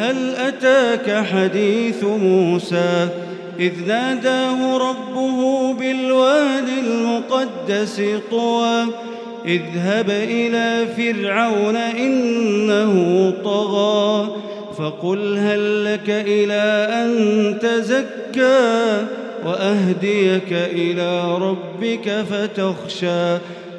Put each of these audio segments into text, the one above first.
هل أتاك حديث موسى إذ ناداه ربه بالواد المقدس طوى اذهب إلى فرعون إنه طغى فقل هل لك إلى أن تزكى وأهديك إلى ربك فتخشى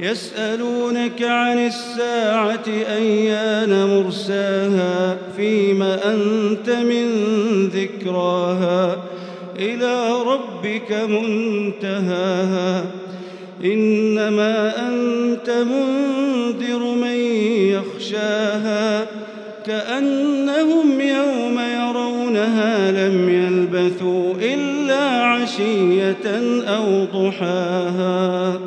يسألونك عن الساعة أيان مرساها فيم أنت من ذكراها إلى ربك منتهاها إنما أنت منذر من يخشاها كأنهم يوم يرونها لم يلبثوا إلا عشية أو ضحاها